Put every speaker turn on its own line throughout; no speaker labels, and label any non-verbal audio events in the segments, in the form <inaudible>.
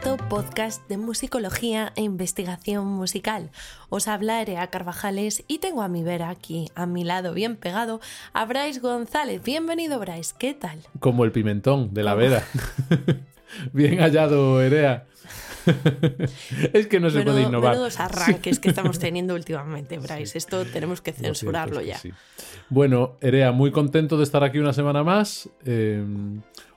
cuarto podcast de musicología e investigación musical. Os habla Erea Carvajales y tengo a mi vera aquí, a mi lado, bien pegado, a Bryce González. Bienvenido, Bryce, ¿qué tal?
Como el pimentón de la vera. <laughs> bien hallado, Erea. <laughs> es que no se puede innovar.
los arranques que estamos <laughs> teniendo últimamente, Bryce. Esto tenemos que censurarlo ya.
Bueno, Erea, muy contento de estar aquí una semana más. Eh,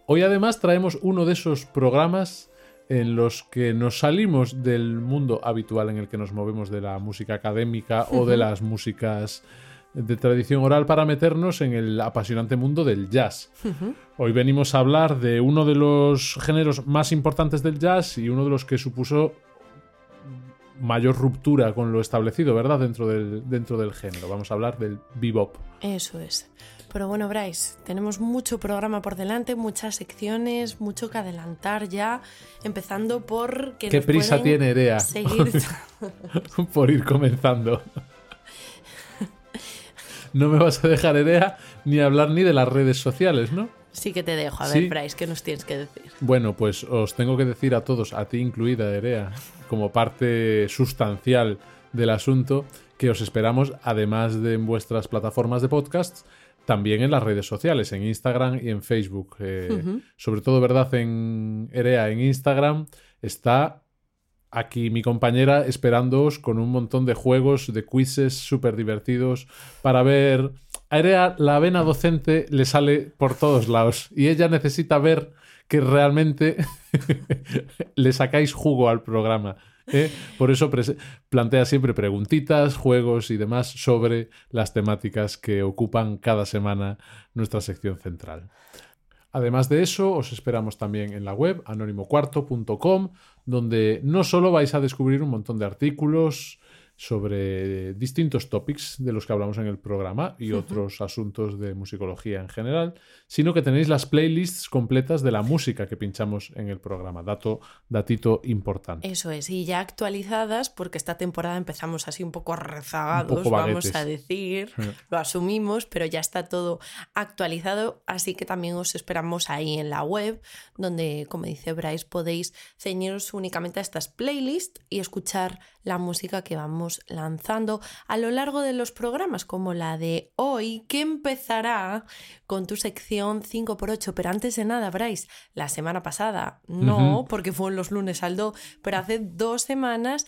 hoy además traemos uno de esos programas en los que nos salimos del mundo habitual en el que nos movemos de la música académica o de las músicas de tradición oral para meternos en el apasionante mundo del jazz. Hoy venimos a hablar de uno de los géneros más importantes del jazz y uno de los que supuso mayor ruptura con lo establecido, ¿verdad? Dentro del, dentro del género. Vamos a hablar del bebop.
Eso es. Pero bueno, Bryce, tenemos mucho programa por delante, muchas secciones, mucho que adelantar ya, empezando por
que ¿Qué prisa tiene Erea? Seguir... <laughs> por ir comenzando. No me vas a dejar Erea ni hablar ni de las redes sociales, ¿no?
Sí que te dejo. A ver, Bryce, ¿qué nos tienes que decir?
Bueno, pues os tengo que decir a todos, a ti incluida, Erea, como parte sustancial del asunto, que os esperamos, además de en vuestras plataformas de podcasts, también en las redes sociales, en Instagram y en Facebook. Eh, sobre todo, ¿verdad? En Erea, en Instagram, está aquí mi compañera esperándoos con un montón de juegos, de quizzes súper divertidos para ver... A Erea la vena docente le sale por todos lados y ella necesita ver que realmente <laughs> le sacáis jugo al programa. ¿Eh? Por eso plantea siempre preguntitas, juegos y demás sobre las temáticas que ocupan cada semana nuestra sección central. Además de eso, os esperamos también en la web anónimocuarto.com, donde no solo vais a descubrir un montón de artículos, sobre distintos topics de los que hablamos en el programa y otros asuntos de musicología en general, sino que tenéis las playlists completas de la música que pinchamos en el programa. Dato, datito importante.
Eso es, y ya actualizadas, porque esta temporada empezamos así un poco rezagados, vamos a decir, lo asumimos, pero ya está todo actualizado, así que también os esperamos ahí en la web, donde, como dice Bryce, podéis ceñiros únicamente a estas playlists y escuchar la música que vamos lanzando a lo largo de los programas, como la de hoy, que empezará con tu sección 5x8. Pero antes de nada, Bryce, la semana pasada, no, porque fue en los lunes al do, pero hace dos semanas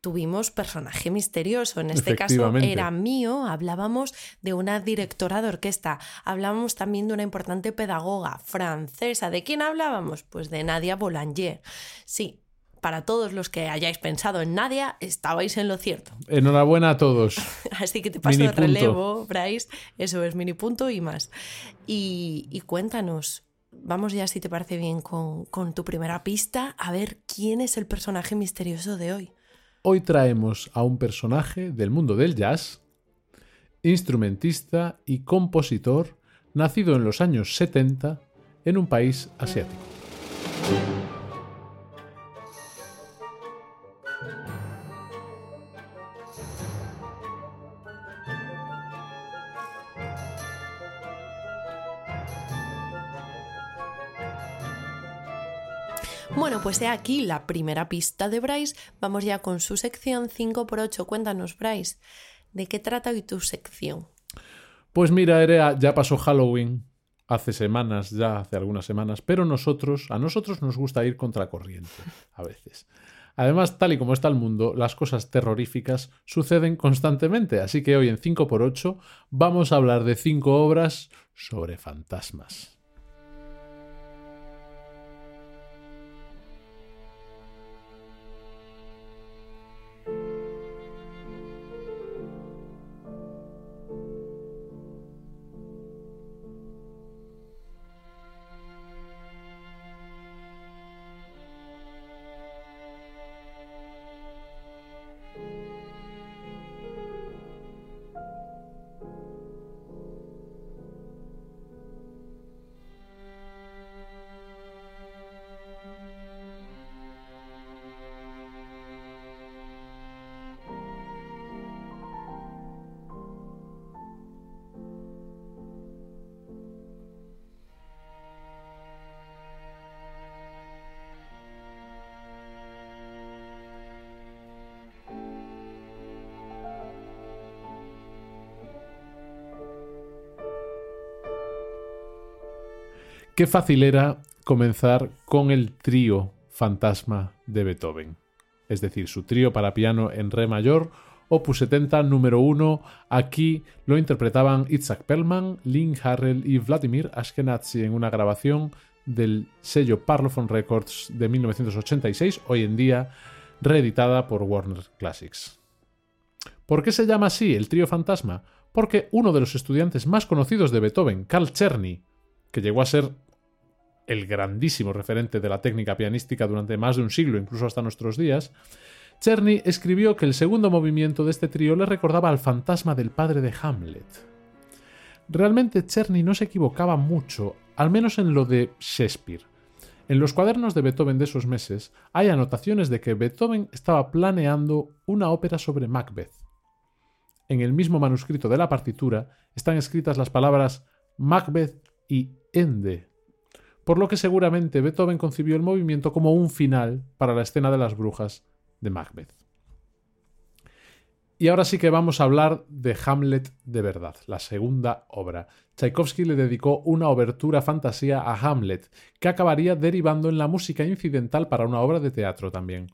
tuvimos personaje misterioso. En este caso era mío. Hablábamos de una directora de orquesta. Hablábamos también de una importante pedagoga francesa. ¿De quién hablábamos? Pues de Nadia Boulanger. Sí, para todos los que hayáis pensado en Nadia, estabais en lo cierto.
Enhorabuena a todos. <laughs>
Así que te paso el relevo, Bryce. Eso es, mini punto y más. Y, cuéntanos, vamos ya si te parece bien con, con tu primera pista, a ver quién es el personaje misterioso de hoy.
Hoy traemos a un personaje del mundo del jazz, instrumentista y compositor, nacido en los años 70 en un país asiático.
Bueno, pues he aquí la primera pista de Bryce. Vamos ya con su sección 5x8. Cuéntanos, Bryce, ¿de qué trata hoy tu sección?
Pues mira, Erea, ya pasó Halloween hace semanas, ya hace algunas semanas, pero nosotros, a nosotros nos gusta ir contracorriente a veces. Además, tal y como está el mundo, las cosas terroríficas suceden constantemente, así que hoy en 5x8 vamos a hablar de cinco obras sobre fantasmas. Qué fácil era comenzar con el trío fantasma de Beethoven, es decir, su trío para piano en re mayor, opus 70 número 1. Aquí lo interpretaban Itzhak Perlman, Lynn Harrell y Vladimir Ashkenazi en una grabación del sello Parlophone Records de 1986, hoy en día reeditada por Warner Classics. ¿Por qué se llama así el trío fantasma? Porque uno de los estudiantes más conocidos de Beethoven, Carl Czerny, que llegó a ser el grandísimo referente de la técnica pianística durante más de un siglo, incluso hasta nuestros días, Czerny escribió que el segundo movimiento de este trío le recordaba al fantasma del padre de Hamlet. Realmente Czerny no se equivocaba mucho, al menos en lo de Shakespeare. En los cuadernos de Beethoven de esos meses hay anotaciones de que Beethoven estaba planeando una ópera sobre Macbeth. En el mismo manuscrito de la partitura están escritas las palabras Macbeth y Ende, por lo que seguramente Beethoven concibió el movimiento como un final para la escena de las brujas de Macbeth. Y ahora sí que vamos a hablar de Hamlet de verdad, la segunda obra. Tchaikovsky le dedicó una obertura fantasía a Hamlet, que acabaría derivando en la música incidental para una obra de teatro también.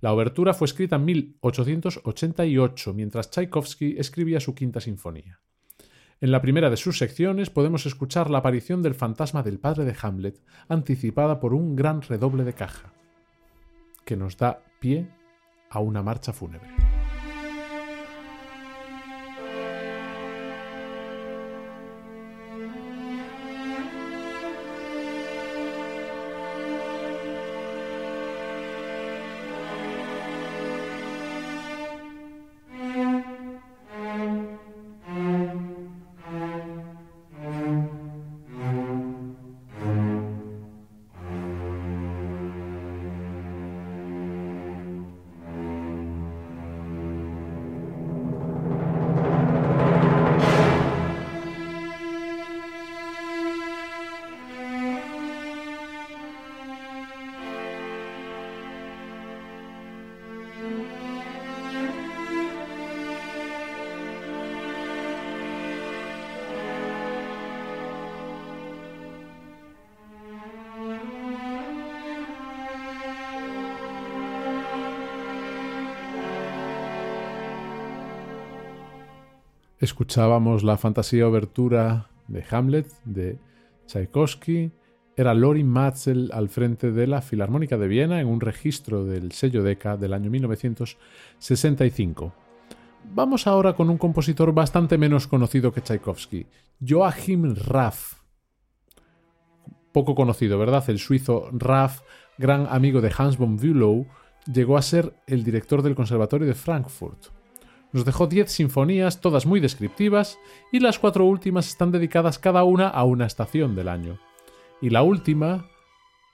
La obertura fue escrita en 1888, mientras Tchaikovsky escribía su quinta sinfonía. En la primera de sus secciones podemos escuchar la aparición del fantasma del padre de Hamlet, anticipada por un gran redoble de caja, que nos da pie a una marcha fúnebre. Escuchábamos la fantasía obertura de Hamlet de Tchaikovsky. Era Lorin Matzel al frente de la Filarmónica de Viena en un registro del sello Decca del año 1965. Vamos ahora con un compositor bastante menos conocido que Tchaikovsky, Joachim Raff. Poco conocido, ¿verdad? El suizo Raff, gran amigo de Hans von Bülow, llegó a ser el director del Conservatorio de Frankfurt. Nos dejó 10 sinfonías, todas muy descriptivas, y las cuatro últimas están dedicadas cada una a una estación del año. Y la última,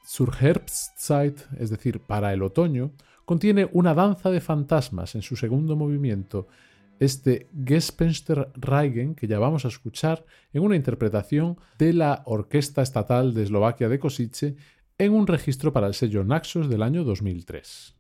Zur Herbstzeit, es decir, para el otoño, contiene una danza de fantasmas en su segundo movimiento, este Gespensterreigen que ya vamos a escuchar en una interpretación de la Orquesta Estatal de Eslovaquia de Kosice en un registro para el sello Naxos del año 2003.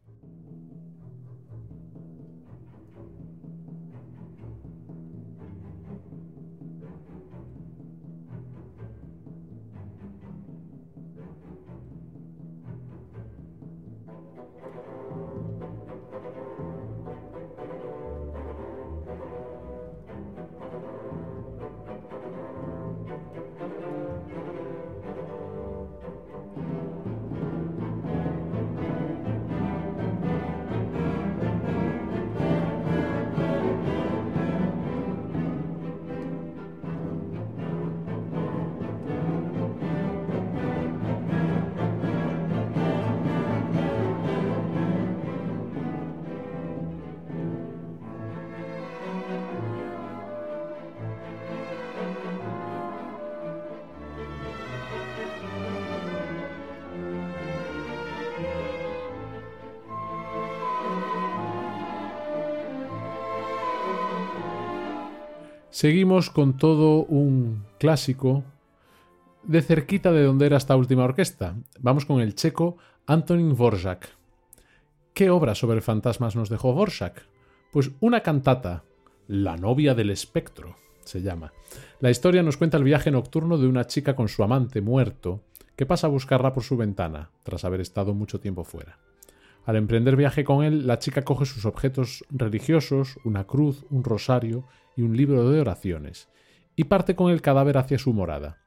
Seguimos con todo un clásico de cerquita de donde era esta última orquesta. Vamos con el checo Antonin Dvorak. ¿Qué obra sobre fantasmas nos dejó Dvorak? Pues una cantata, La novia del espectro. se llama. La historia nos cuenta el viaje nocturno de una chica con su amante muerto que pasa a buscarla por su ventana, tras haber estado mucho tiempo fuera. Al emprender viaje con él, la chica coge sus objetos religiosos, una cruz, un rosario y un libro de oraciones, y parte con el cadáver hacia su morada.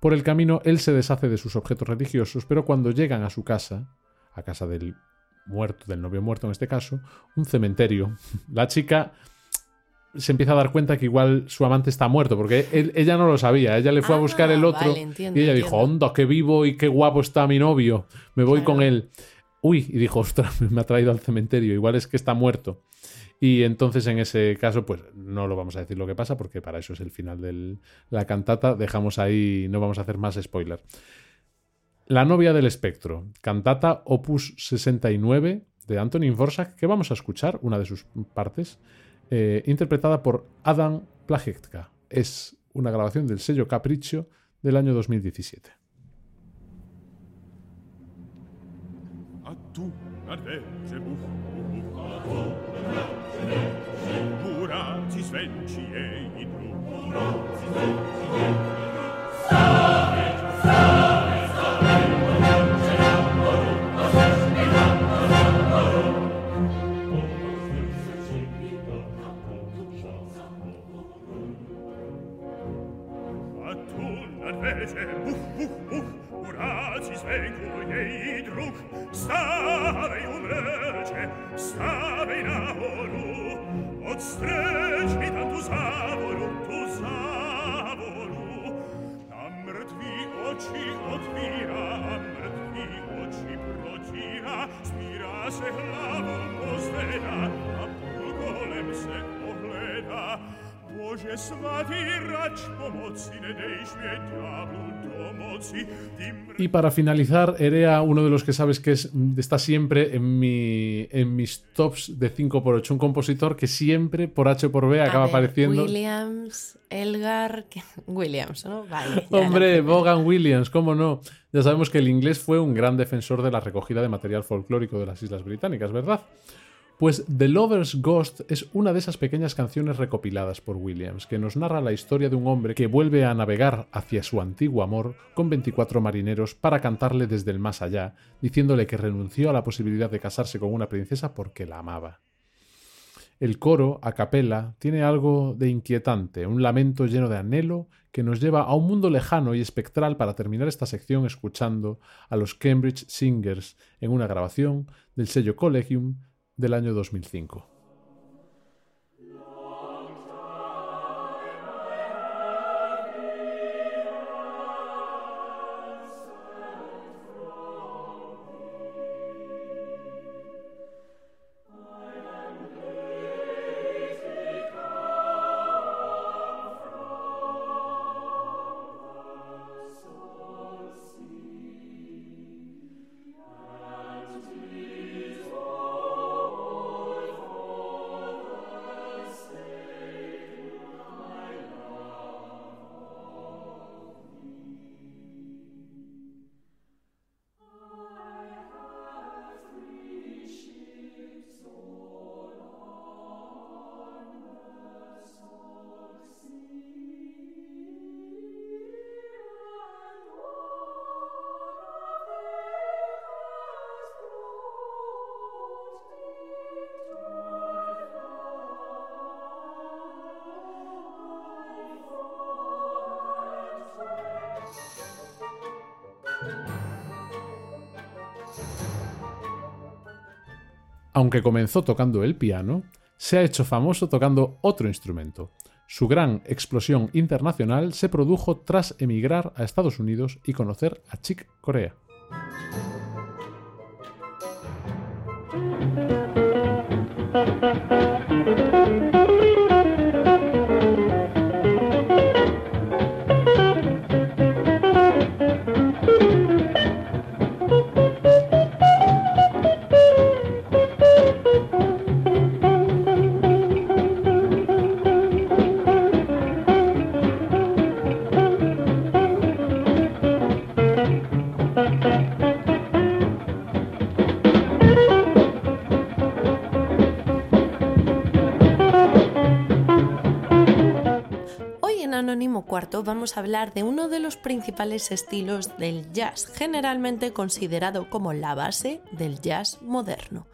Por el camino, él se deshace de sus objetos religiosos, pero cuando llegan a su casa, a casa del muerto, del novio muerto en este caso, un cementerio, <laughs> la chica se empieza a dar cuenta que igual su amante está muerto, porque ella no lo sabía, ella le fue a buscar el ah, otro y ella dijo, onda, qué vivo y qué guapo está mi novio, me voy con él. Uy, y dijo, ostras, me ha traído al cementerio, igual es que está muerto. Y entonces en ese caso, pues no lo vamos a decir lo que pasa, porque para eso es el final de la cantata, dejamos ahí, no vamos a hacer más spoiler. La novia del espectro, cantata opus 69 de Antonin Vorsak, que vamos a escuchar, una de sus partes, eh, interpretada por Adam Plagetka. Es una grabación del sello Capriccio del año 2017.
tu advece buff Mura si svenci e i blu Mura si svenci e i blu
Y para finalizar, Erea, uno de los que sabes que es, está siempre en, mi, en mis tops de 5x8, un compositor que siempre por H por B acaba apareciendo.
Williams, Elgar, <laughs> Williams, ¿no? Vale,
Hombre, Bogan Williams, ¿cómo no? Ya sabemos que el inglés fue un gran defensor de la recogida de material folclórico de las Islas Británicas, ¿verdad? Pues The Lover's Ghost es una de esas pequeñas canciones recopiladas por Williams, que nos narra la historia de un hombre que vuelve a navegar hacia su antiguo amor con 24 marineros para cantarle desde el más allá, diciéndole que renunció a la posibilidad de casarse con una princesa porque la amaba. El coro, a capela, tiene algo de inquietante, un lamento lleno de anhelo que nos lleva a un mundo lejano y espectral para terminar esta sección escuchando a los Cambridge Singers en una grabación del sello Collegium del año 2005. Aunque comenzó tocando el piano, se ha hecho famoso tocando otro instrumento. Su gran explosión internacional se produjo tras emigrar a Estados Unidos y conocer a Chick Corea.
Vamos a hablar de uno de los principales estilos del jazz, generalmente considerado como la base del jazz moderno.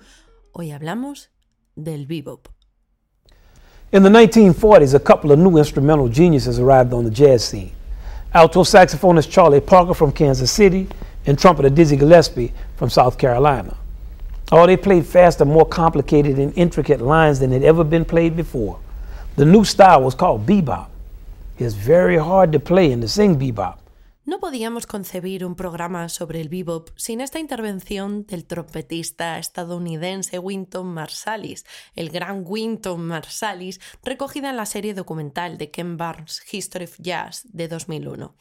Hoy hablamos del bebop.
In the 1940s, a couple of new instrumental geniuses arrived on the jazz scene. Alto saxophonist Charlie Parker from Kansas City and trumpeter Dizzy Gillespie from South Carolina. Oh, they played faster, more complicated and intricate lines than had ever been played before. The new style was called bebop. It's very hard to play and to sing bebop.
No podíamos concebir un programa sobre el bebop sin esta intervención del trompetista estadounidense Winton Marsalis, el gran Winton Marsalis, recogida en la serie documental de Ken Barnes History of Jazz de 2001.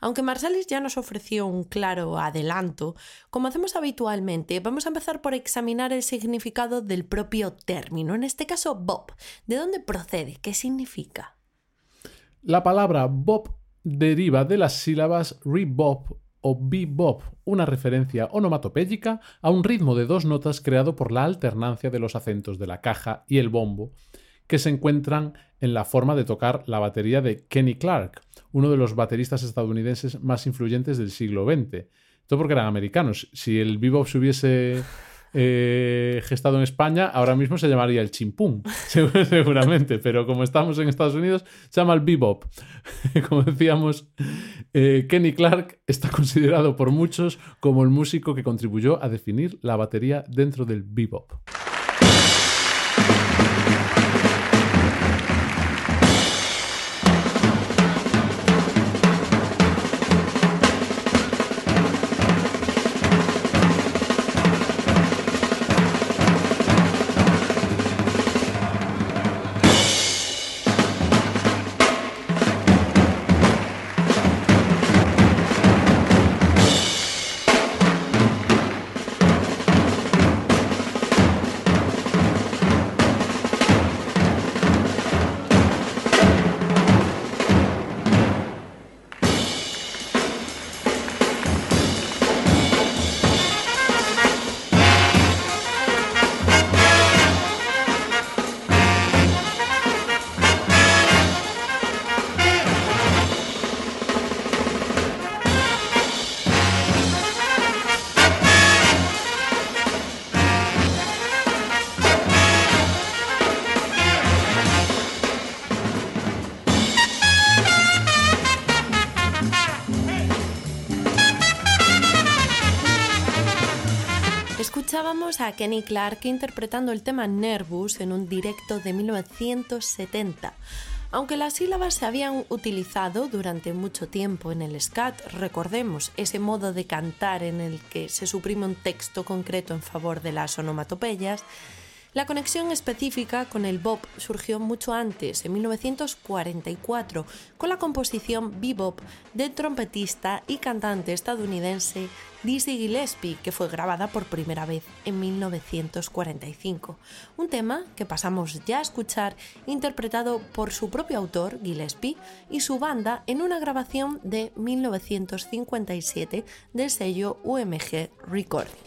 Aunque Marsalis ya nos ofreció un claro adelanto, como hacemos habitualmente, vamos a empezar por examinar el significado del propio término, en este caso bop. ¿De dónde procede? ¿Qué significa?
La palabra bop deriva de las sílabas rebop o bebop, una referencia onomatopéyica a un ritmo de dos notas creado por la alternancia de los acentos de la caja y el bombo, que se encuentran en la forma de tocar la batería de Kenny Clark, uno de los bateristas estadounidenses más influyentes del siglo XX. Todo porque eran americanos. Si el bebop se hubiese eh, gestado en España, ahora mismo se llamaría el chimpún, <laughs> seguramente, pero como estamos en Estados Unidos, se llama el bebop. <laughs> como decíamos, eh, Kenny Clark está considerado por muchos como el músico que contribuyó a definir la batería dentro del bebop.
A Kenny Clark interpretando el tema Nervous en un directo de 1970. Aunque las sílabas se habían utilizado durante mucho tiempo en el scat, recordemos ese modo de cantar en el que se suprime un texto concreto en favor de las onomatopeyas, la conexión específica con el bop surgió mucho antes, en 1944, con la composición bebop del trompetista y cantante estadounidense Dizzy Gillespie, que fue grabada por primera vez en 1945. Un tema que pasamos ya a escuchar interpretado por su propio autor, Gillespie, y su banda en una grabación de 1957 del sello UMG Recordings.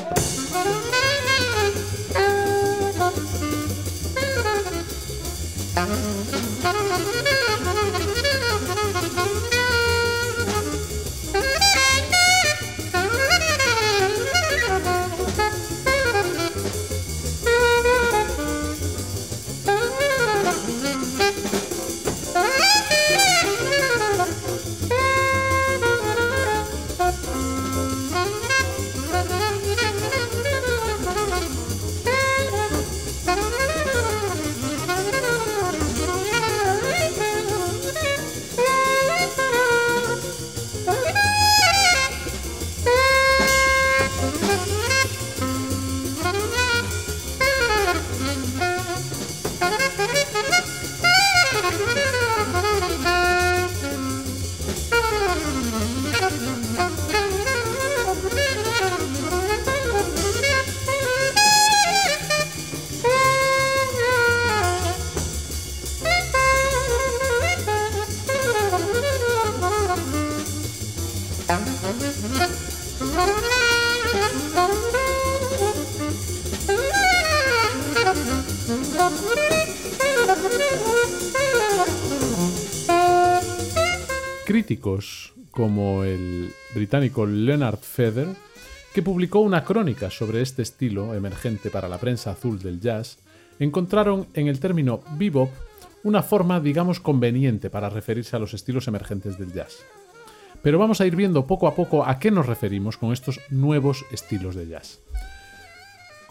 Críticos como el británico Leonard Feather, que publicó una crónica sobre este estilo emergente para la prensa azul del jazz, encontraron en el término bebop una forma, digamos, conveniente para referirse a los estilos emergentes del jazz. Pero vamos a ir viendo poco a poco a qué nos referimos con estos nuevos estilos de jazz.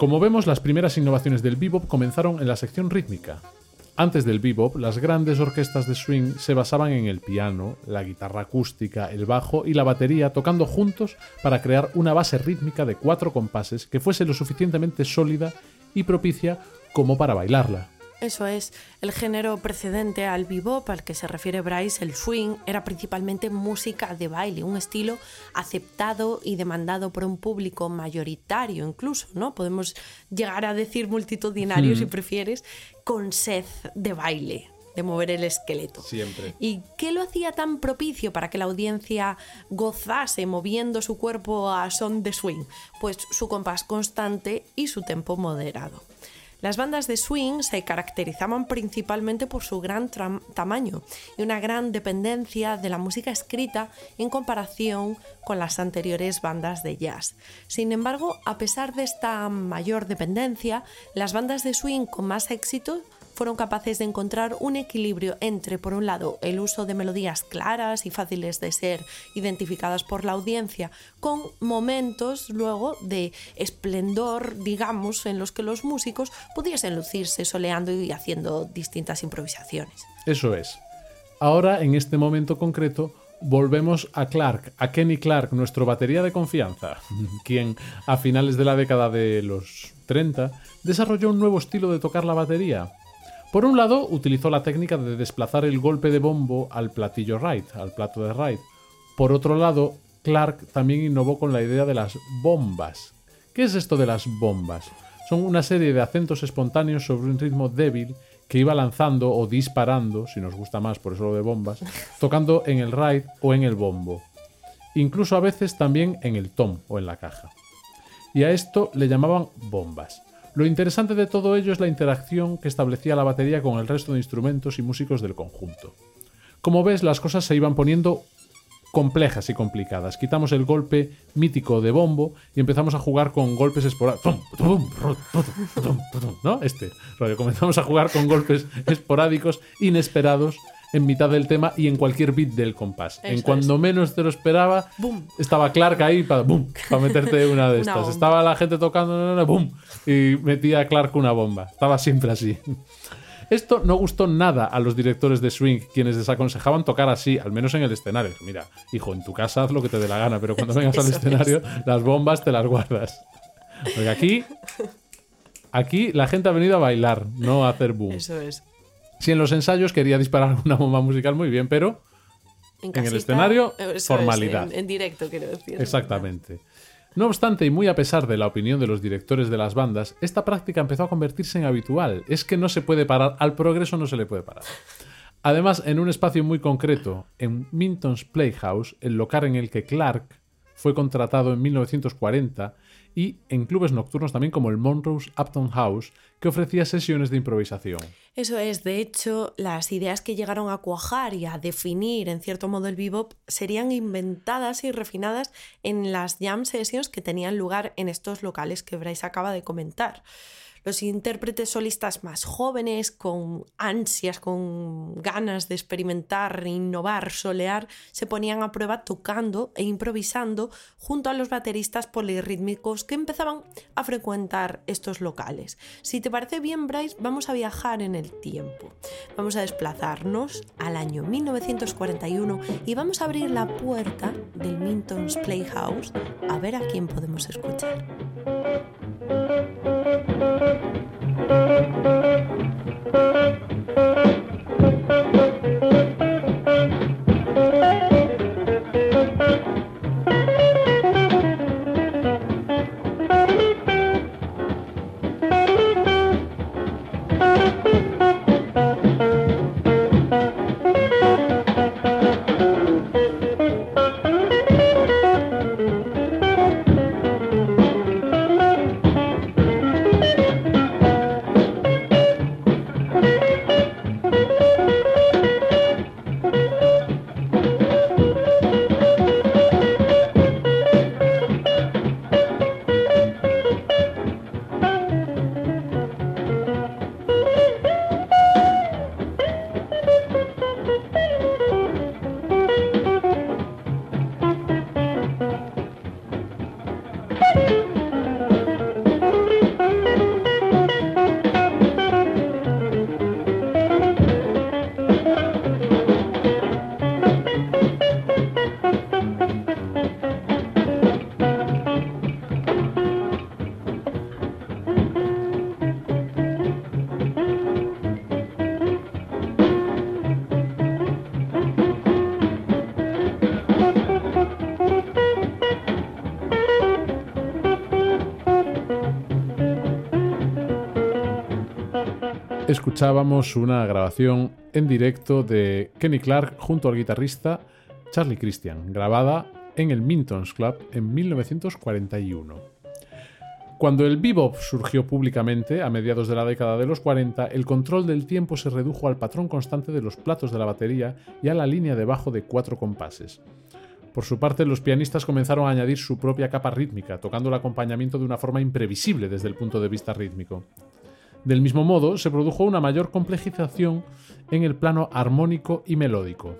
Como vemos, las primeras innovaciones del bebop comenzaron en la sección rítmica. Antes del bebop, las grandes orquestas de swing se basaban en el piano, la guitarra acústica, el bajo y la batería tocando juntos para crear una base rítmica de cuatro compases que fuese lo suficientemente sólida y propicia como para bailarla.
Eso es, el género precedente al bebop al que se refiere Bryce, el swing, era principalmente música de baile, un estilo aceptado y demandado por un público mayoritario incluso, ¿no? Podemos llegar a decir multitudinario si prefieres, con sed de baile, de mover el esqueleto.
Siempre.
¿Y qué lo hacía tan propicio para que la audiencia gozase moviendo su cuerpo a son de swing? Pues su compás constante y su tempo moderado. Las bandas de swing se caracterizaban principalmente por su gran tamaño y una gran dependencia de la música escrita en comparación con las anteriores bandas de jazz. Sin embargo, a pesar de esta mayor dependencia, las bandas de swing con más éxito fueron capaces de encontrar un equilibrio entre, por un lado, el uso de melodías claras y fáciles de ser identificadas por la audiencia, con momentos luego de esplendor, digamos, en los que los músicos pudiesen lucirse soleando y haciendo distintas improvisaciones.
Eso es. Ahora, en este momento concreto, volvemos a Clark, a Kenny Clark, nuestro batería de confianza, <laughs> quien a finales de la década de los 30 desarrolló un nuevo estilo de tocar la batería, por un lado, utilizó la técnica de desplazar el golpe de bombo al platillo right, al plato de right. Por otro lado, Clark también innovó con la idea de las bombas. ¿Qué es esto de las bombas? Son una serie de acentos espontáneos sobre un ritmo débil que iba lanzando o disparando, si nos gusta más por eso lo de bombas, <laughs> tocando en el right o en el bombo. Incluso a veces también en el tom o en la caja. Y a esto le llamaban bombas. Lo interesante de todo ello es la interacción que establecía la batería con el resto de instrumentos y músicos del conjunto. Como ves, las cosas se iban poniendo complejas y complicadas. Quitamos el golpe mítico de bombo y empezamos a jugar con golpes esporádicos. ¿No? Este Comenzamos a jugar con golpes esporádicos, inesperados, en mitad del tema y en cualquier beat del compás. en cuando menos te lo esperaba, estaba Clark ahí para meterte una de <laughs> estas. estaba la gente tocando, boom, y metía a Clark una bomba. Estaba siempre así. Esto no gustó nada a los directores de swing, quienes desaconsejaban tocar así, al menos en el escenario. Mira, hijo, en tu casa haz lo que te dé la gana, pero cuando <laughs> vengas al escenario, las bombas te las guardas. Porque aquí, aquí la gente ha venido a bailar, no a hacer boom.
Eso es.
Si en los ensayos quería disparar <laughs> una bomba musical muy bien, pero en, el escenario, formalidad.
en, directo, quiero decir.
Exactamente. No obstante, y muy a pesar de la opinión de los directores de las bandas, esta práctica empezó a convertirse en habitual. Es que no se puede parar, al progreso no se le puede parar. Además, en un espacio muy concreto, en Minton's Playhouse, el local en el que Clark fue contratado en 1940, y en clubes nocturnos también como el Monroe's Upton House, que ofrecía sesiones de improvisación.
Eso es, de hecho, las ideas que llegaron a cuajar y a definir en cierto modo el bebop serían inventadas y refinadas en las jam sessions que tenían lugar en estos locales que Bryce acaba de comentar. Los intérpretes solistas más jóvenes, con ansias, con ganas de experimentar, innovar, solear, se ponían a prueba tocando e improvisando junto a los bateristas polirrítmicos que empezaban a frecuentar estos locales. Si te parece bien, Bryce, vamos a viajar en el tiempo. Vamos a desplazarnos al año 1941 y vamos a abrir la puerta del Minton's Playhouse a ver a quién podemos escuchar. Thank you.
Escuchábamos una grabación en directo de Kenny Clark junto al guitarrista Charlie Christian, grabada en el Mintons Club en 1941. Cuando el bebop surgió públicamente, a mediados de la década de los 40, el control del tiempo se redujo al patrón constante de los platos de la batería y a la línea de bajo de cuatro compases. Por su parte, los pianistas comenzaron a añadir su propia capa rítmica, tocando el acompañamiento de una forma imprevisible desde el punto de vista rítmico. Del mismo modo, se produjo una mayor complejización en el plano armónico y melódico.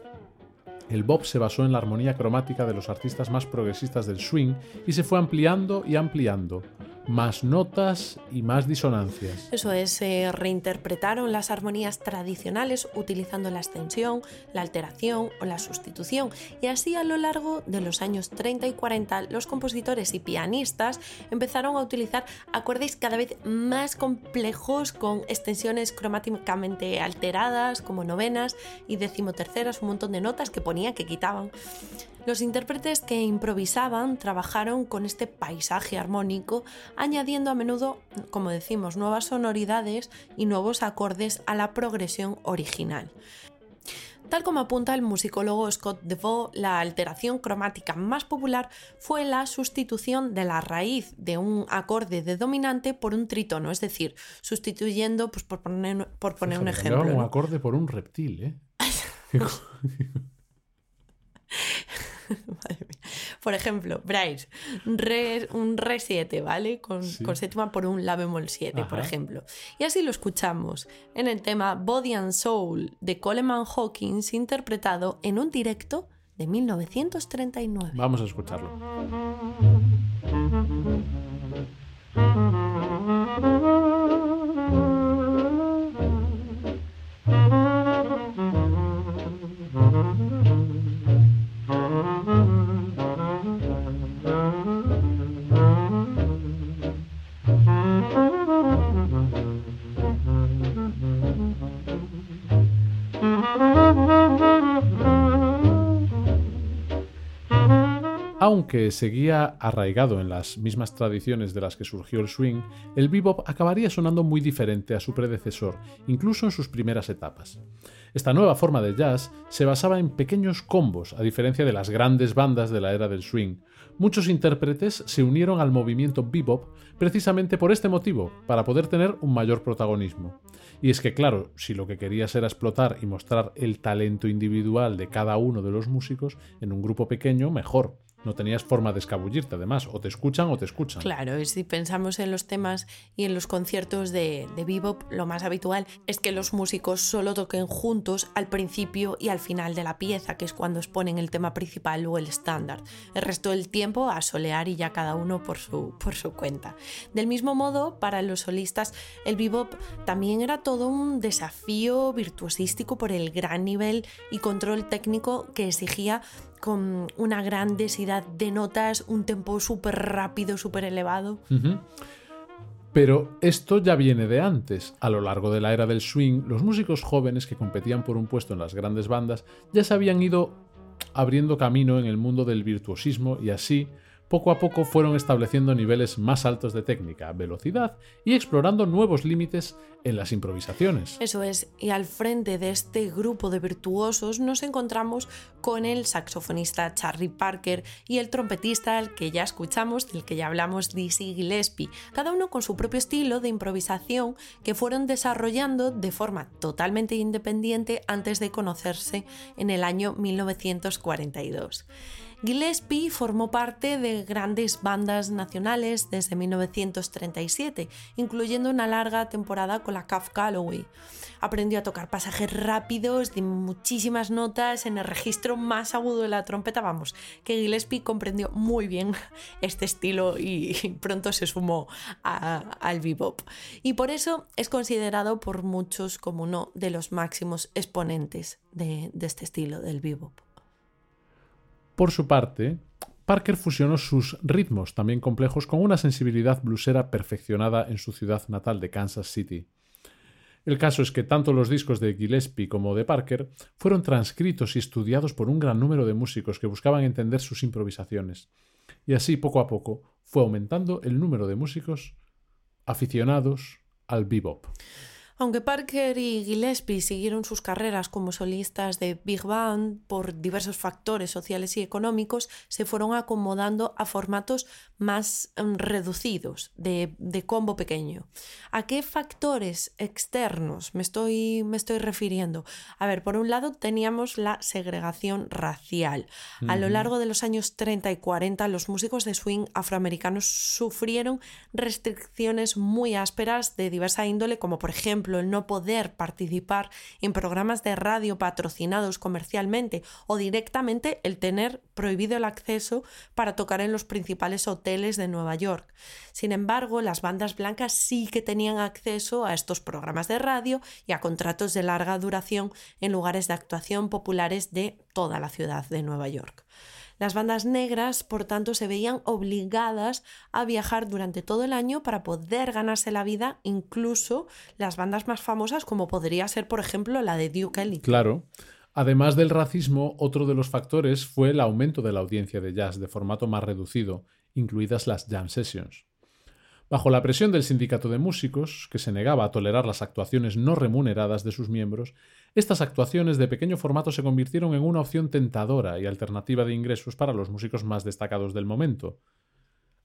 El bop se basó en la armonía cromática de los artistas más progresistas del swing y se fue ampliando y ampliando, más notas y más disonancias.
Eso es, se reinterpretaron las armonías tradicionales utilizando la extensión, la alteración o la sustitución. Y así a lo largo de los años 30 y 40 los compositores y pianistas empezaron a utilizar acordes cada vez más complejos con extensiones cromáticamente alteradas como novenas y decimoterceras, un montón de notas que ponían, que quitaban. Los intérpretes que improvisaban trabajaron con este paisaje armónico, añadiendo a menudo, como decimos, nuevas sonoridades y nuevos acordes a la progresión original. Tal como apunta el musicólogo Scott DeVoe, la alteración cromática más popular fue la sustitución de la raíz de un acorde de dominante por un tritono, es decir, sustituyendo, pues por poner, por poner un ejemplo.
Un acorde por un reptil, ¿eh? <laughs> <laughs> <laughs> <laughs>
Por ejemplo, Bryce, un Re 7, ¿vale? Con, séptima por un La bemol 7, por ejemplo. Y así lo escuchamos en el tema Body and Soul de Coleman Hawkins, interpretado en un directo de 1939.
Vamos a escucharlo. Aunque seguía arraigado en las mismas tradiciones de las que surgió el swing, el bebop acabaría sonando muy diferente a su predecesor, incluso en sus primeras etapas. Esta nueva forma de jazz se basaba en pequeños combos, a diferencia de las grandes bandas de la era del swing. Muchos intérpretes se unieron al movimiento bebop precisamente por este motivo, para poder tener un mayor protagonismo. Y es que claro, si lo que querías era explotar y mostrar el talento individual de cada uno de los músicos en un grupo pequeño, mejor. No tenías forma de escabullirte, además. O te escuchan o te escuchan.
Claro, y si pensamos en los temas y en los conciertos de, de bebop, lo más habitual es que los músicos solo toquen juntos al principio y al final de la pieza, que es cuando exponen el tema principal o el estándar. El resto del tiempo a solear y ya cada uno por su, por su cuenta. Del mismo modo, para los solistas, el bebop también era todo un desafío virtuosístico por el gran nivel y control técnico que exigía con una gran densidad de notas, un tempo súper rápido, súper elevado.
Pero esto ya viene de antes. A lo largo de la era del swing, los músicos jóvenes que competían por un puesto en las grandes bandas ya se habían ido abriendo camino en el mundo del virtuosismo y así poco a poco fueron estableciendo niveles más altos de técnica, velocidad y explorando nuevos límites en las improvisaciones.
Eso es, y al frente de este grupo de virtuosos nos encontramos con el saxofonista Charlie Parker y el trompetista al que ya escuchamos, del que ya hablamos, Dizzy Gillespie, cada uno con su propio estilo de improvisación que fueron desarrollando de forma totalmente independiente antes de conocerse en el año 1942. Gillespie formó parte de grandes bandas nacionales desde 1937, incluyendo una larga temporada con la Cuff Calloway. Aprendió a tocar pasajes rápidos de muchísimas notas en el registro más agudo de la trompeta. Vamos, que Gillespie comprendió muy bien <laughs> este estilo y <laughs> pronto se sumó al bebop. Y por eso es considerado por muchos como uno de los máximos exponentes de, de este estilo del bebop.
Por su parte, Parker fusionó sus ritmos también complejos con una sensibilidad blusera perfeccionada en su ciudad natal de Kansas City. El caso es que tanto los discos de Gillespie como de Parker fueron transcritos y estudiados por un gran número de músicos que buscaban entender sus improvisaciones. Y así poco a poco fue aumentando el número de músicos aficionados al bebop.
Aunque Parker y Gillespie siguieron sus carreras como solistas de big band por diversos factores sociales y económicos, se fueron acomodando a formatos más mm, reducidos, de, combo pequeño. ¿A qué factores externos me estoy, me estoy refiriendo? A ver, por un lado teníamos la segregación racial. A lo largo de los años 30 y 40, los músicos de swing afroamericanos sufrieron restricciones muy ásperas de diversa índole, como por ejemplo el no poder participar en programas de radio patrocinados comercialmente o directamente el tener prohibido el acceso para tocar en los principales hoteles de Nueva York. Sin embargo, las bandas blancas sí que tenían acceso a estos programas de radio y a contratos de larga duración en lugares de actuación populares de toda la ciudad de Nueva York. Las bandas negras, por tanto, se veían obligadas a viajar durante todo el año para poder ganarse la vida, incluso las bandas más famosas, como podría ser, por ejemplo, la de Duke Ellington.
Claro. Además del racismo, otro de los factores fue el aumento de la audiencia de jazz de formato más reducido, incluidas las jam sessions. Bajo la presión del sindicato de músicos, que se negaba a tolerar las actuaciones no remuneradas de sus miembros, estas actuaciones de pequeño formato se convirtieron en una opción tentadora y alternativa de ingresos para los músicos más destacados del momento.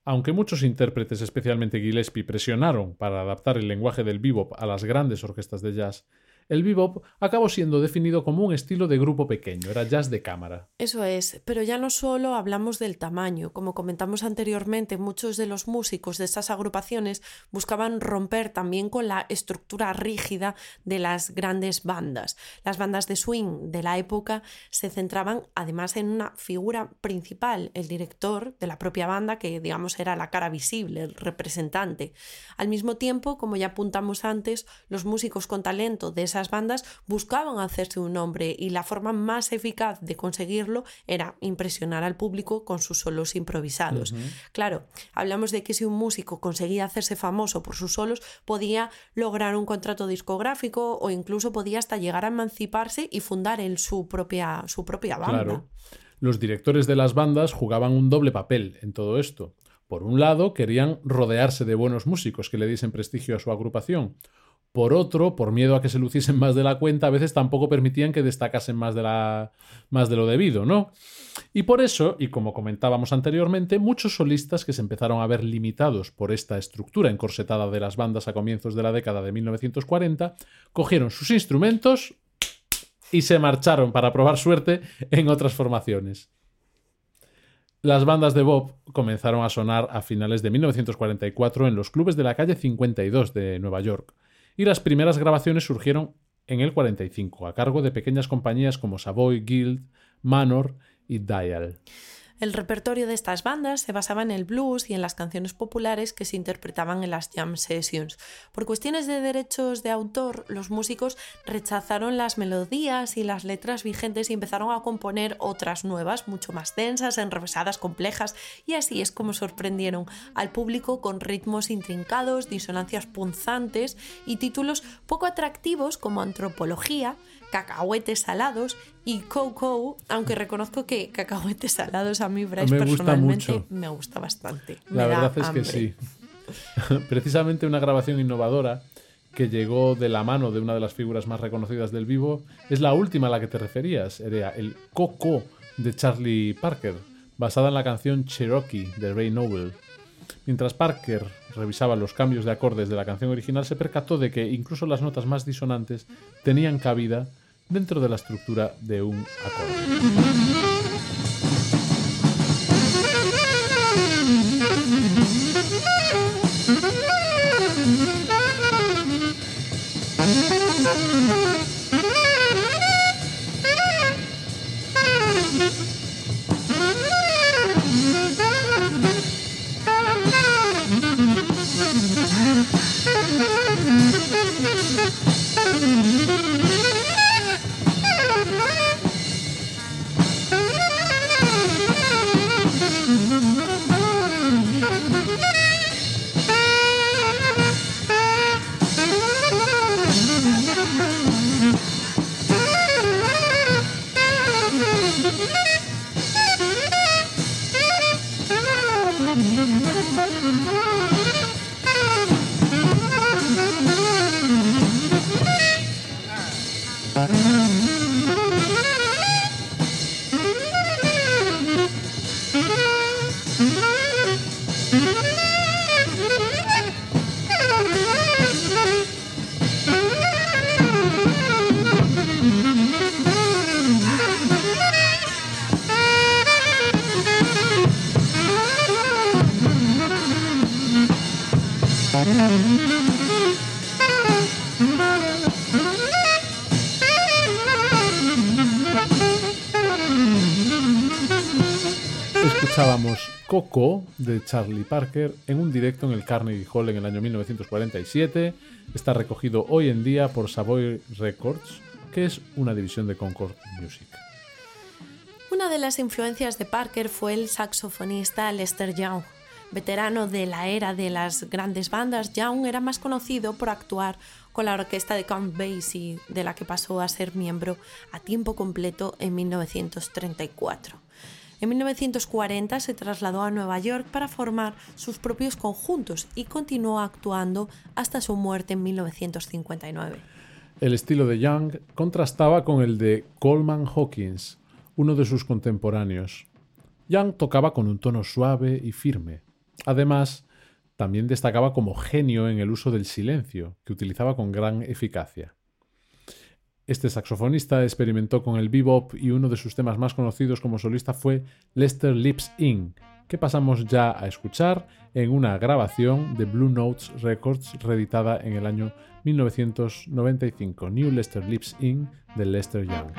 Aunque muchos intérpretes, especialmente Gillespie, presionaron para adaptar el lenguaje del bebop a las grandes orquestas de jazz, el bebop acabó siendo definido como un estilo de grupo pequeño, era jazz de cámara.
Eso es, pero ya no solo hablamos del tamaño, como comentamos anteriormente, muchos de los músicos de estas agrupaciones buscaban romper también con la estructura rígida de las grandes bandas. Las bandas de swing de la época se centraban además en una figura principal, el director de la propia banda, que digamos era la cara visible, el representante. Al mismo tiempo, como ya apuntamos antes, los músicos con talento de esas bandas buscaban hacerse un nombre y la forma más eficaz de conseguirlo era impresionar al público con sus solos improvisados. Claro, hablamos de que si un músico conseguía hacerse famoso por sus solos, podía lograr un contrato discográfico o incluso podía hasta llegar a emanciparse y fundar en su propia, su propia banda. Claro.
Los directores de las bandas jugaban un doble papel en todo esto. Por un lado, querían rodearse de buenos músicos que le diesen prestigio a su agrupación. Por otro, por miedo a que se luciesen más de la cuenta, a veces tampoco permitían que destacasen más de, la, más de lo debido, ¿no? Y por eso, y como comentábamos anteriormente, muchos solistas que se empezaron a ver limitados por esta estructura encorsetada de las bandas a comienzos de la década de 1940, cogieron sus instrumentos y se marcharon para probar suerte en otras formaciones. Las bandas de Bob comenzaron a sonar a finales de 1944 en los clubes de la calle 52 de Nueva York y las primeras grabaciones surgieron en el 45, a cargo de pequeñas compañías como Savoy, Guild, Manor y Dial.
El repertorio de estas bandas se basaba en el blues y en las canciones populares que se interpretaban en las jam sessions. Por cuestiones de derechos de autor, los músicos rechazaron las melodías y las letras vigentes y empezaron a componer otras nuevas, mucho más densas, enrevesadas, complejas, y así es como sorprendieron al público con ritmos intrincados, disonancias punzantes y títulos poco atractivos como Antropología, cacahuetes salados y Coco, aunque reconozco que cacahuetes salados a mí, Bryce, personalmente me gusta bastante.
La verdad es que sí. <laughs> Precisamente una grabación innovadora que llegó de la mano de una de las figuras más reconocidas del vivo es la última a la que te referías, era el Coco de Charlie Parker, basada en la canción Cherokee de Ray Noble. Mientras Parker revisaba los cambios de acordes de la canción original, se percató de que incluso las notas más disonantes tenían cabida dentro de la estructura de un acorde. Charlie Parker en un directo en el Carnegie Hall en el año 1947. Está recogido hoy en día por Savoy Records, que es una división de Concord Music.
Una de las influencias de Parker fue el saxofonista Lester Young. Veterano de la era de las grandes bandas, Young era más conocido por actuar con la orquesta de Count Basie, de la que pasó a ser miembro a tiempo completo en 1934. En 1940 se trasladó a Nueva York para formar sus propios conjuntos y continuó actuando hasta su muerte en 1959.
El estilo de Young contrastaba con el de Coleman Hawkins, uno de sus contemporáneos. Young tocaba con un tono suave y firme. Además, también destacaba como genio en el uso del silencio, que utilizaba con gran eficacia. Este saxofonista experimentó con el bebop y uno de sus temas más conocidos como solista fue Lester Lips In, que pasamos ya a escuchar en una grabación de Blue Notes Records reeditada en el año 1995, New Lester Lips In de Lester Young.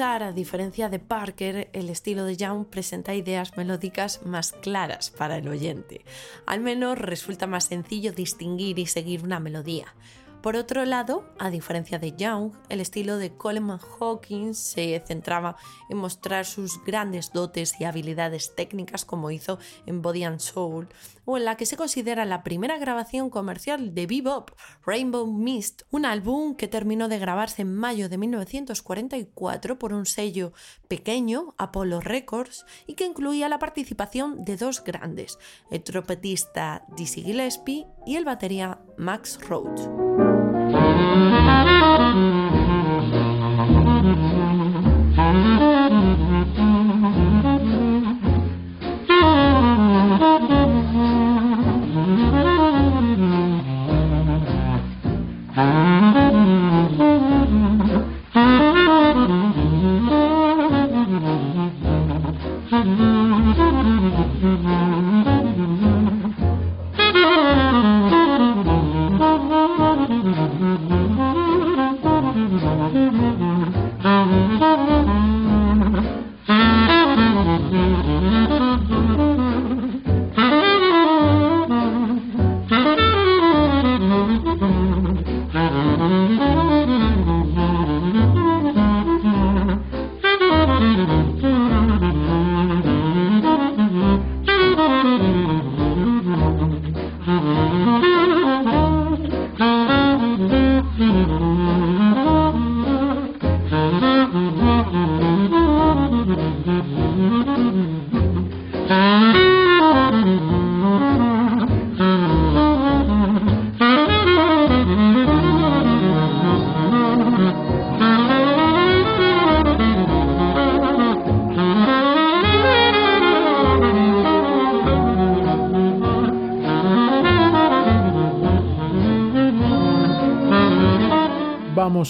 A diferencia de Parker, el estilo de Young presenta ideas melódicas más claras para el oyente. Al menos resulta más sencillo distinguir y seguir una melodía. Por otro lado, a diferencia de Young, el estilo de Coleman Hawkins se centraba en mostrar sus grandes dotes y habilidades técnicas como hizo en Body and Soul, o en la que se considera la primera grabación comercial de bebop, Rainbow Mist, un álbum que terminó de grabarse en mayo de 1944 por un sello pequeño, Apollo Records, y que incluía la participación de dos grandes, el trompetista Dizzy Gillespie y el batería Max Roach.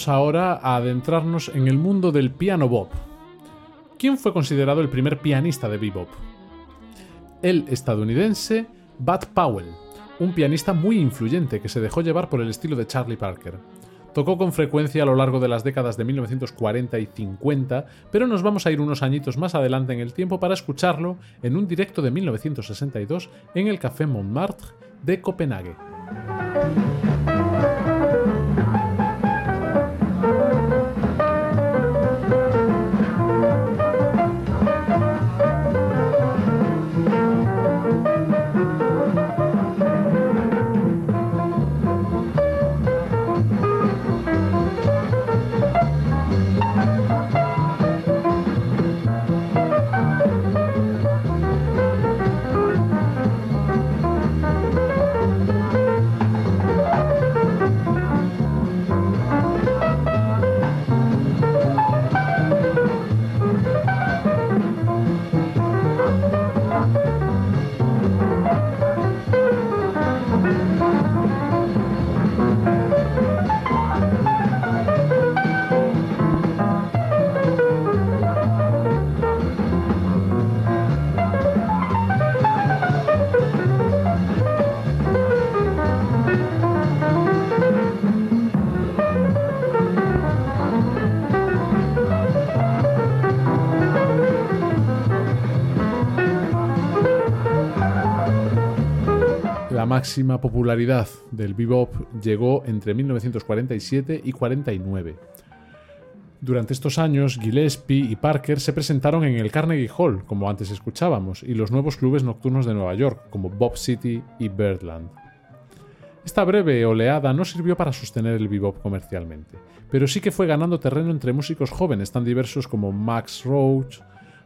Ahora a adentrarnos en el mundo del piano bop. ¿Quién fue considerado el primer pianista de bebop? El estadounidense Bud Powell, un pianista muy influyente que se dejó llevar por el estilo de Charlie Parker. Tocó con frecuencia a lo largo de las décadas de 1940 y 50, pero nos vamos a ir unos añitos más adelante en el tiempo para escucharlo en un directo de 1962 en el Café Montmartre de Copenhague. Máxima popularidad del bebop llegó entre 1947 y 49. Durante estos años, Gillespie y Parker se presentaron en el Carnegie Hall, como antes escuchábamos, y los nuevos clubes nocturnos de Nueva York, como Bob City y Birdland. Esta breve oleada no sirvió para sostener el bebop comercialmente, pero sí que fue ganando terreno entre músicos jóvenes tan diversos como Max Roach,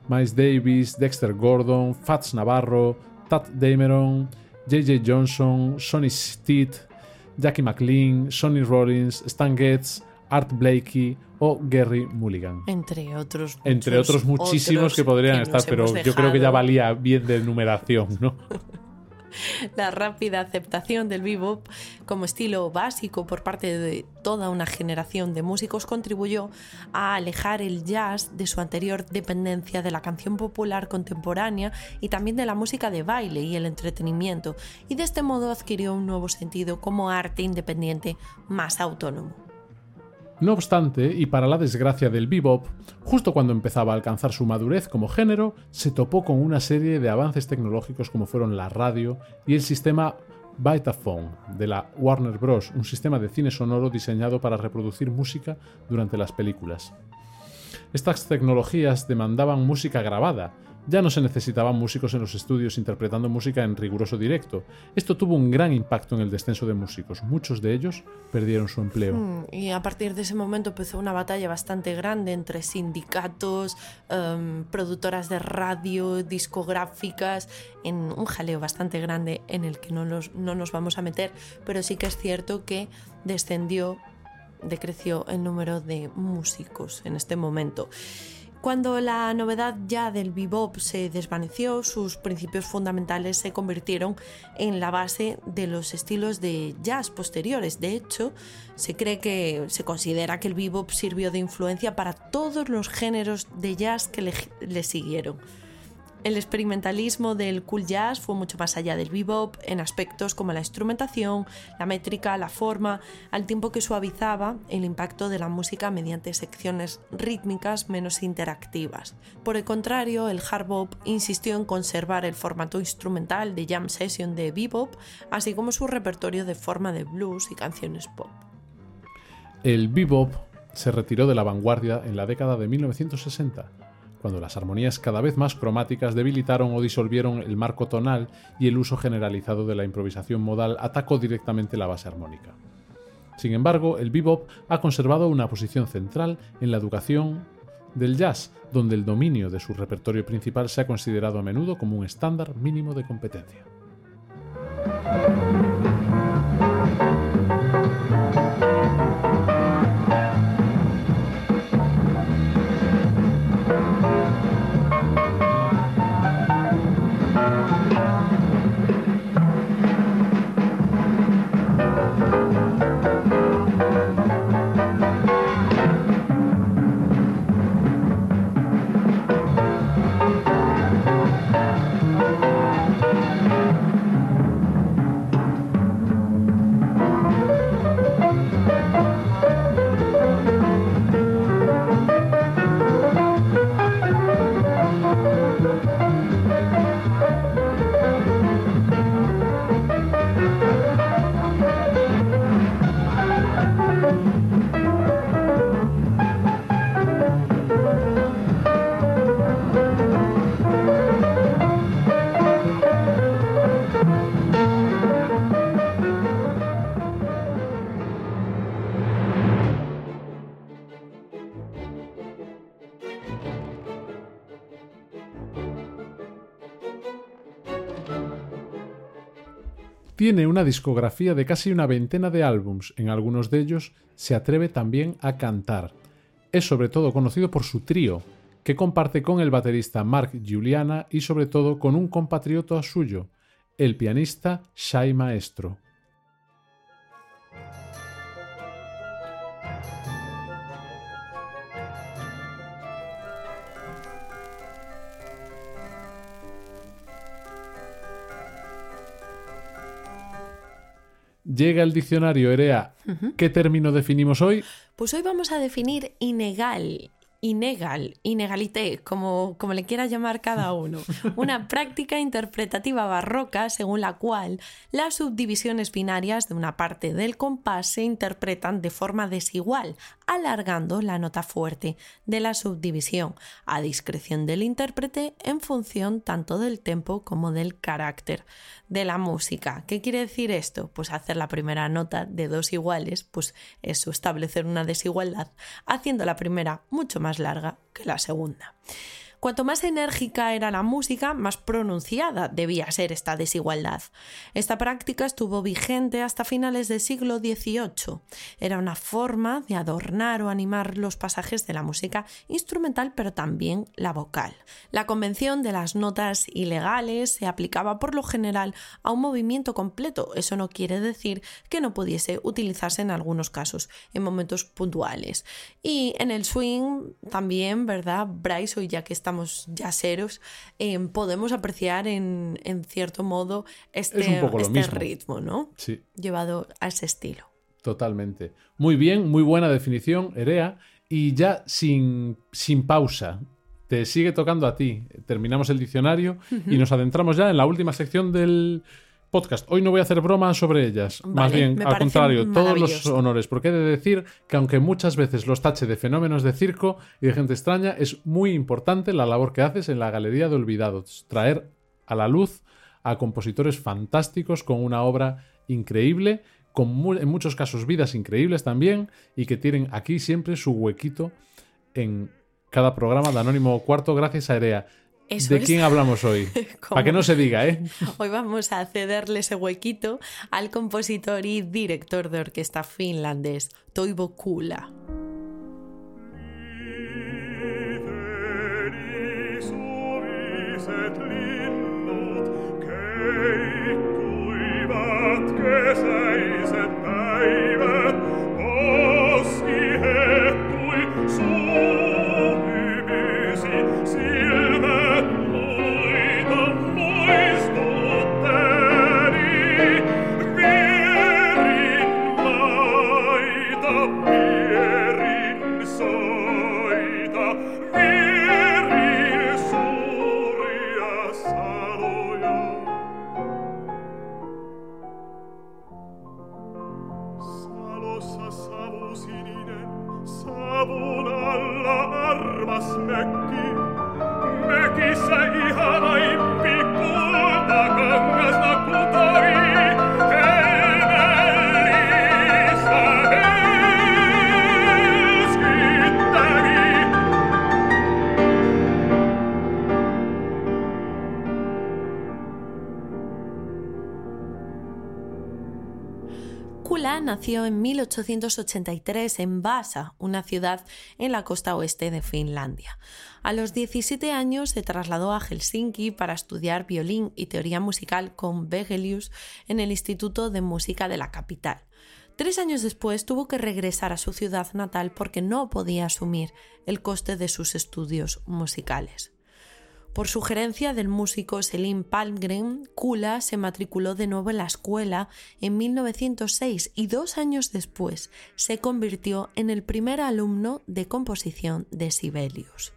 Miles Davis, Dexter Gordon, Fats Navarro, Tad Dameron, J.J. Johnson, Sonny Stitt, Jackie McLean, Sonny Rollins, Stan Getz, Art Blakey o Gary Mulligan.
Entre otros.
Entre otros muchísimos que podrían estar, pero yo creo que ya valía bien de numeración, ¿no? <laughs> <laughs>
la rápida aceptación del bebop como estilo básico por parte de toda una generación de músicos contribuyó a alejar el jazz de su anterior dependencia de la canción popular contemporánea y también de la música de baile y el entretenimiento, y de este modo adquirió un nuevo sentido como arte independiente más autónomo.
No obstante, y para la desgracia del bebop, justo cuando empezaba a alcanzar su madurez como género, se topó con una serie de avances tecnológicos como fueron la radio y el sistema Vitaphone de la Warner Bros., un sistema de cine sonoro diseñado para reproducir música durante las películas. Estas tecnologías demandaban música grabada, ya no se necesitaban músicos en los estudios interpretando música en riguroso directo. Esto tuvo un gran impacto en el descenso de músicos. Muchos de ellos perdieron su empleo. Hmm,
y a partir de ese momento empezó una batalla bastante grande entre sindicatos, em, productoras de radio, discográficas, en un jaleo bastante grande en el que no no nos vamos a meter, pero sí que es cierto que descendió, decreció el número de músicos en este momento. Cuando la novedad ya del bebop se desvaneció, sus principios fundamentales se convirtieron en la base de los estilos de jazz posteriores. De hecho, se cree que se considera que el bebop sirvió de influencia para todos los géneros de jazz que le, siguieron. El experimentalismo del cool jazz fue mucho más allá del bebop en aspectos como la instrumentación, la métrica, la forma, al tiempo que suavizaba el impacto de la música mediante secciones rítmicas menos interactivas. Por el contrario, el hard bop insistió en conservar el formato instrumental de jam session de bebop, así como su repertorio de forma de blues y canciones pop.
El bebop se retiró de la vanguardia en la década de 1960 cuando las armonías cada vez más cromáticas debilitaron o disolvieron el marco tonal y el uso generalizado de la improvisación modal atacó directamente la base armónica. Sin embargo, el bebop ha conservado una posición central en la educación del jazz, donde el dominio de su repertorio principal se ha considerado a menudo como un estándar mínimo de competencia. Tiene una discografía de casi una veintena de álbums, en algunos de ellos se atreve también a cantar. Es sobre todo conocido por su trío, que comparte con el baterista Mark Giuliana y sobre todo con un compatriota suyo, el pianista Shai Maestro. Llega el diccionario Erea. ¿Qué término definimos hoy?
Pues hoy vamos a definir inegal inegal, inegalité, como, como le quiera llamar cada uno, <laughs> una práctica interpretativa barroca según la cual las subdivisiones binarias de una parte del compás se interpretan de forma desigual, alargando la nota fuerte de la subdivisión, a discreción del intérprete en función tanto del tempo como del carácter de la música. ¿Qué quiere decir esto? Pues hacer la primera nota de dos iguales, pues eso, establecer una desigualdad, haciendo la primera mucho más larga que la segunda. Cuanto más enérgica era la música, más pronunciada debía ser esta desigualdad. Esta práctica estuvo vigente hasta finales del siglo XVIII. Era una forma de adornar o animar los pasajes de la música instrumental, pero también la vocal. La convención de las notas ilegales se aplicaba por lo general a un movimiento completo. Eso no quiere decir que no pudiese utilizarse en algunos casos, en momentos puntuales. Y en el swing también, ¿verdad? Bryce, hoy ya que está estamos yaceros, eh, podemos apreciar en, cierto modo este, este ritmo, ¿no?
Sí.
Llevado a ese estilo.
Totalmente. Muy bien, muy buena definición, Erea. Y ya sin, sin pausa, te sigue tocando a ti. Terminamos el diccionario y nos adentramos ya en la última sección del, podcast. Hoy no voy a hacer bromas sobre ellas. Más bien, al contrario, todos los honores. Porque he de decir que aunque muchas veces los tache de fenómenos de circo y de gente extraña, es muy importante la labor que haces en la Galería de Olvidados. Traer a la luz a compositores fantásticos con una obra increíble, con en muchos casos vidas increíbles también, y que tienen aquí siempre su huequito en cada programa de Anónimo Cuarto gracias a Erea. ¿De quién hablamos hoy? Para que no se diga, ¿eh?
Hoy vamos a cederle ese huequito al compositor y director de orquesta finlandés Toivo Kula. Nació en 1883 en Vasa, una ciudad en la costa oeste de Finlandia. A los 17 años se trasladó a Helsinki para estudiar violín y teoría musical con Begelius en el Instituto de Música de la capital. Tres años después tuvo que regresar a su ciudad natal porque no podía asumir el coste de sus estudios musicales. Por sugerencia del músico Selim Palmgren, Kula se matriculó de nuevo en la escuela en 1906 y dos años después se convirtió en el primer alumno de composición de Sibelius.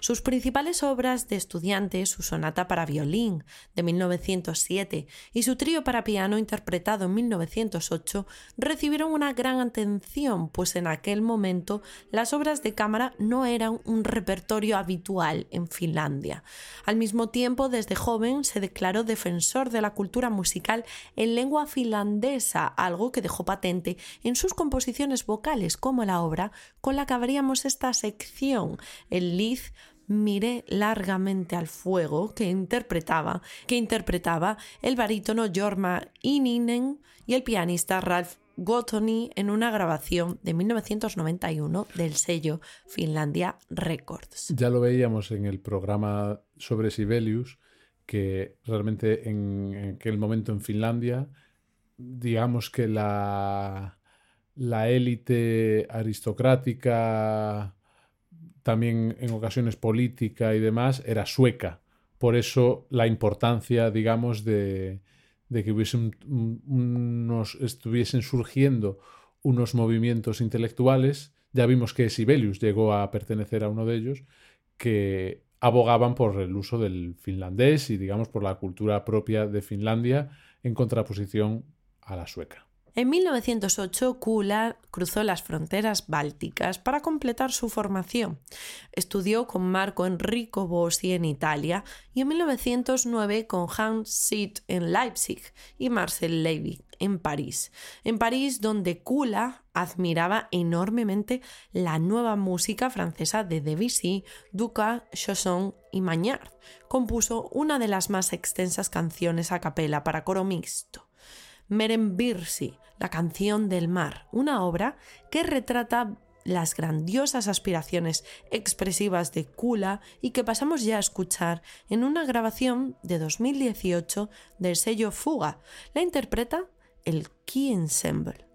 Sus principales obras de estudiante, su sonata para violín de 1907 y su trío para piano interpretado en 1908, recibieron una gran atención, pues en aquel momento las obras de cámara no eran un repertorio habitual en Finlandia. Al mismo tiempo, desde joven se declaró defensor de la cultura musical en lengua finlandesa, algo que dejó patente en sus composiciones vocales, como la obra con la que abríamos esta sección, el Liz Miré largamente al fuego que interpretaba, que interpretaba el barítono Jorma Ininen y el pianista Ralph Gottoni en una grabación de 1991 del sello Finlandia Records.
Ya lo veíamos en el programa sobre Sibelius, que realmente en, aquel momento en Finlandia, digamos que la, la élite aristocrática, también en ocasiones política y demás, era sueca. Por eso la importancia, digamos, de, que hubiesen unos, estuviesen surgiendo unos movimientos intelectuales, ya vimos que Sibelius llegó a pertenecer a uno de ellos, que abogaban por el uso del finlandés y digamos por la cultura propia de Finlandia en contraposición a la sueca.
En 1908, Kula cruzó las fronteras bálticas para completar su formación. Estudió con Marco Enrico Bossi en Italia y en 1909 con Hans Sitt en Leipzig y Marcel Levy en París. En París, donde Kula admiraba enormemente la nueva música francesa de Debussy, Duca, Chausson y Magnard. Compuso una de las más extensas canciones a capela para coro mixto. Merembirsi, la canción del mar, una obra que retrata las grandiosas aspiraciones expresivas de Kula y que pasamos ya a escuchar en una grabación de 2018 del sello Fuga. La interpreta el Key Ensemble.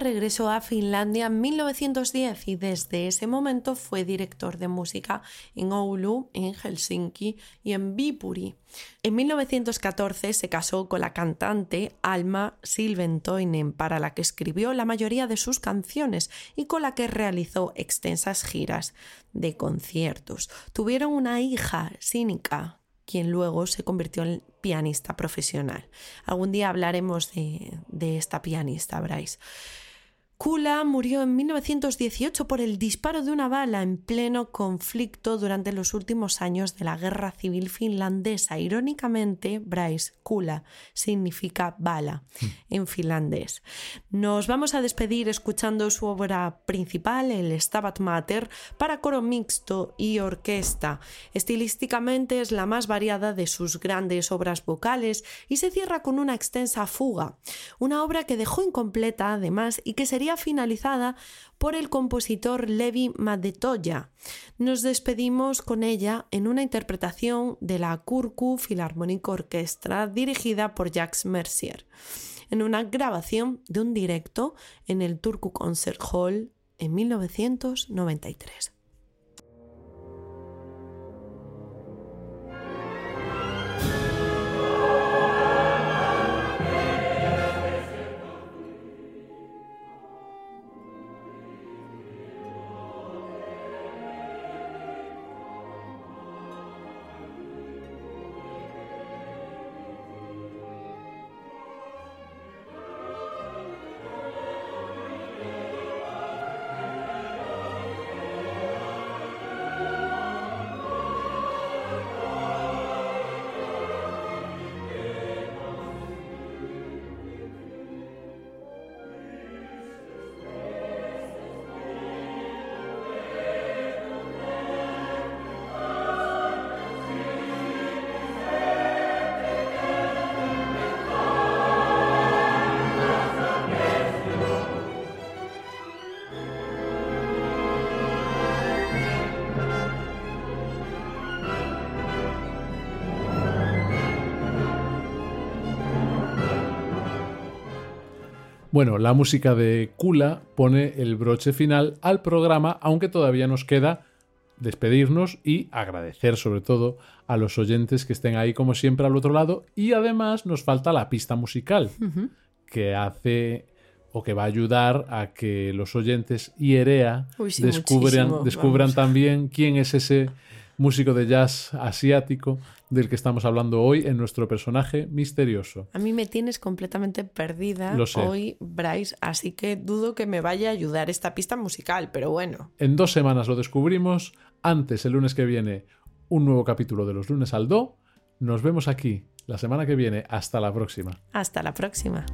Regresó a Finlandia en 1910 y desde ese momento fue director de música en Oulu, en Helsinki y en Viipuri. En 1914 se casó con la cantante Alma Silventoinen, para la que escribió la mayoría de sus canciones y con la que realizó extensas giras de conciertos. Tuvieron una hija, Sinika, quien luego se convirtió en pianista profesional. Algún día hablaremos de, de esta pianista, Bryce. Kula murió en 1918 por el disparo de una bala en pleno conflicto durante los últimos años de la Guerra Civil Finlandesa. Irónicamente, Bryce, Kula significa bala hmm. en finlandés. Nos vamos a despedir escuchando su obra principal, el Stabat Mater, para coro mixto y orquesta. Estilísticamente es la más variada de sus grandes obras vocales y se cierra con una extensa fuga, una obra que dejó incompleta además y que sería finalizada por el compositor Levi Madetoya. Nos despedimos con ella en una interpretación de la Kurku Philharmonic Orchestra dirigida por Jacques Mercier, en una grabación de un directo en el Turku Concert Hall en 1993.
Bueno, la música de Kula pone el broche final al programa, aunque todavía nos queda despedirnos y agradecer sobre todo a los oyentes que estén ahí como siempre al otro lado. Y además nos falta la pista musical que hace o que va a ayudar a que los oyentes y Erea descubran, descubran también quién es ese músico de jazz asiático del que estamos hablando hoy en nuestro personaje misterioso.
A mí me tienes completamente perdida hoy, Bryce, así que dudo que me vaya a ayudar esta pista musical, pero bueno.
En dos semanas lo descubrimos. Antes, el lunes que viene, un nuevo capítulo de los lunes al do. Nos vemos aquí la semana que viene. Hasta la próxima.
Hasta la próxima.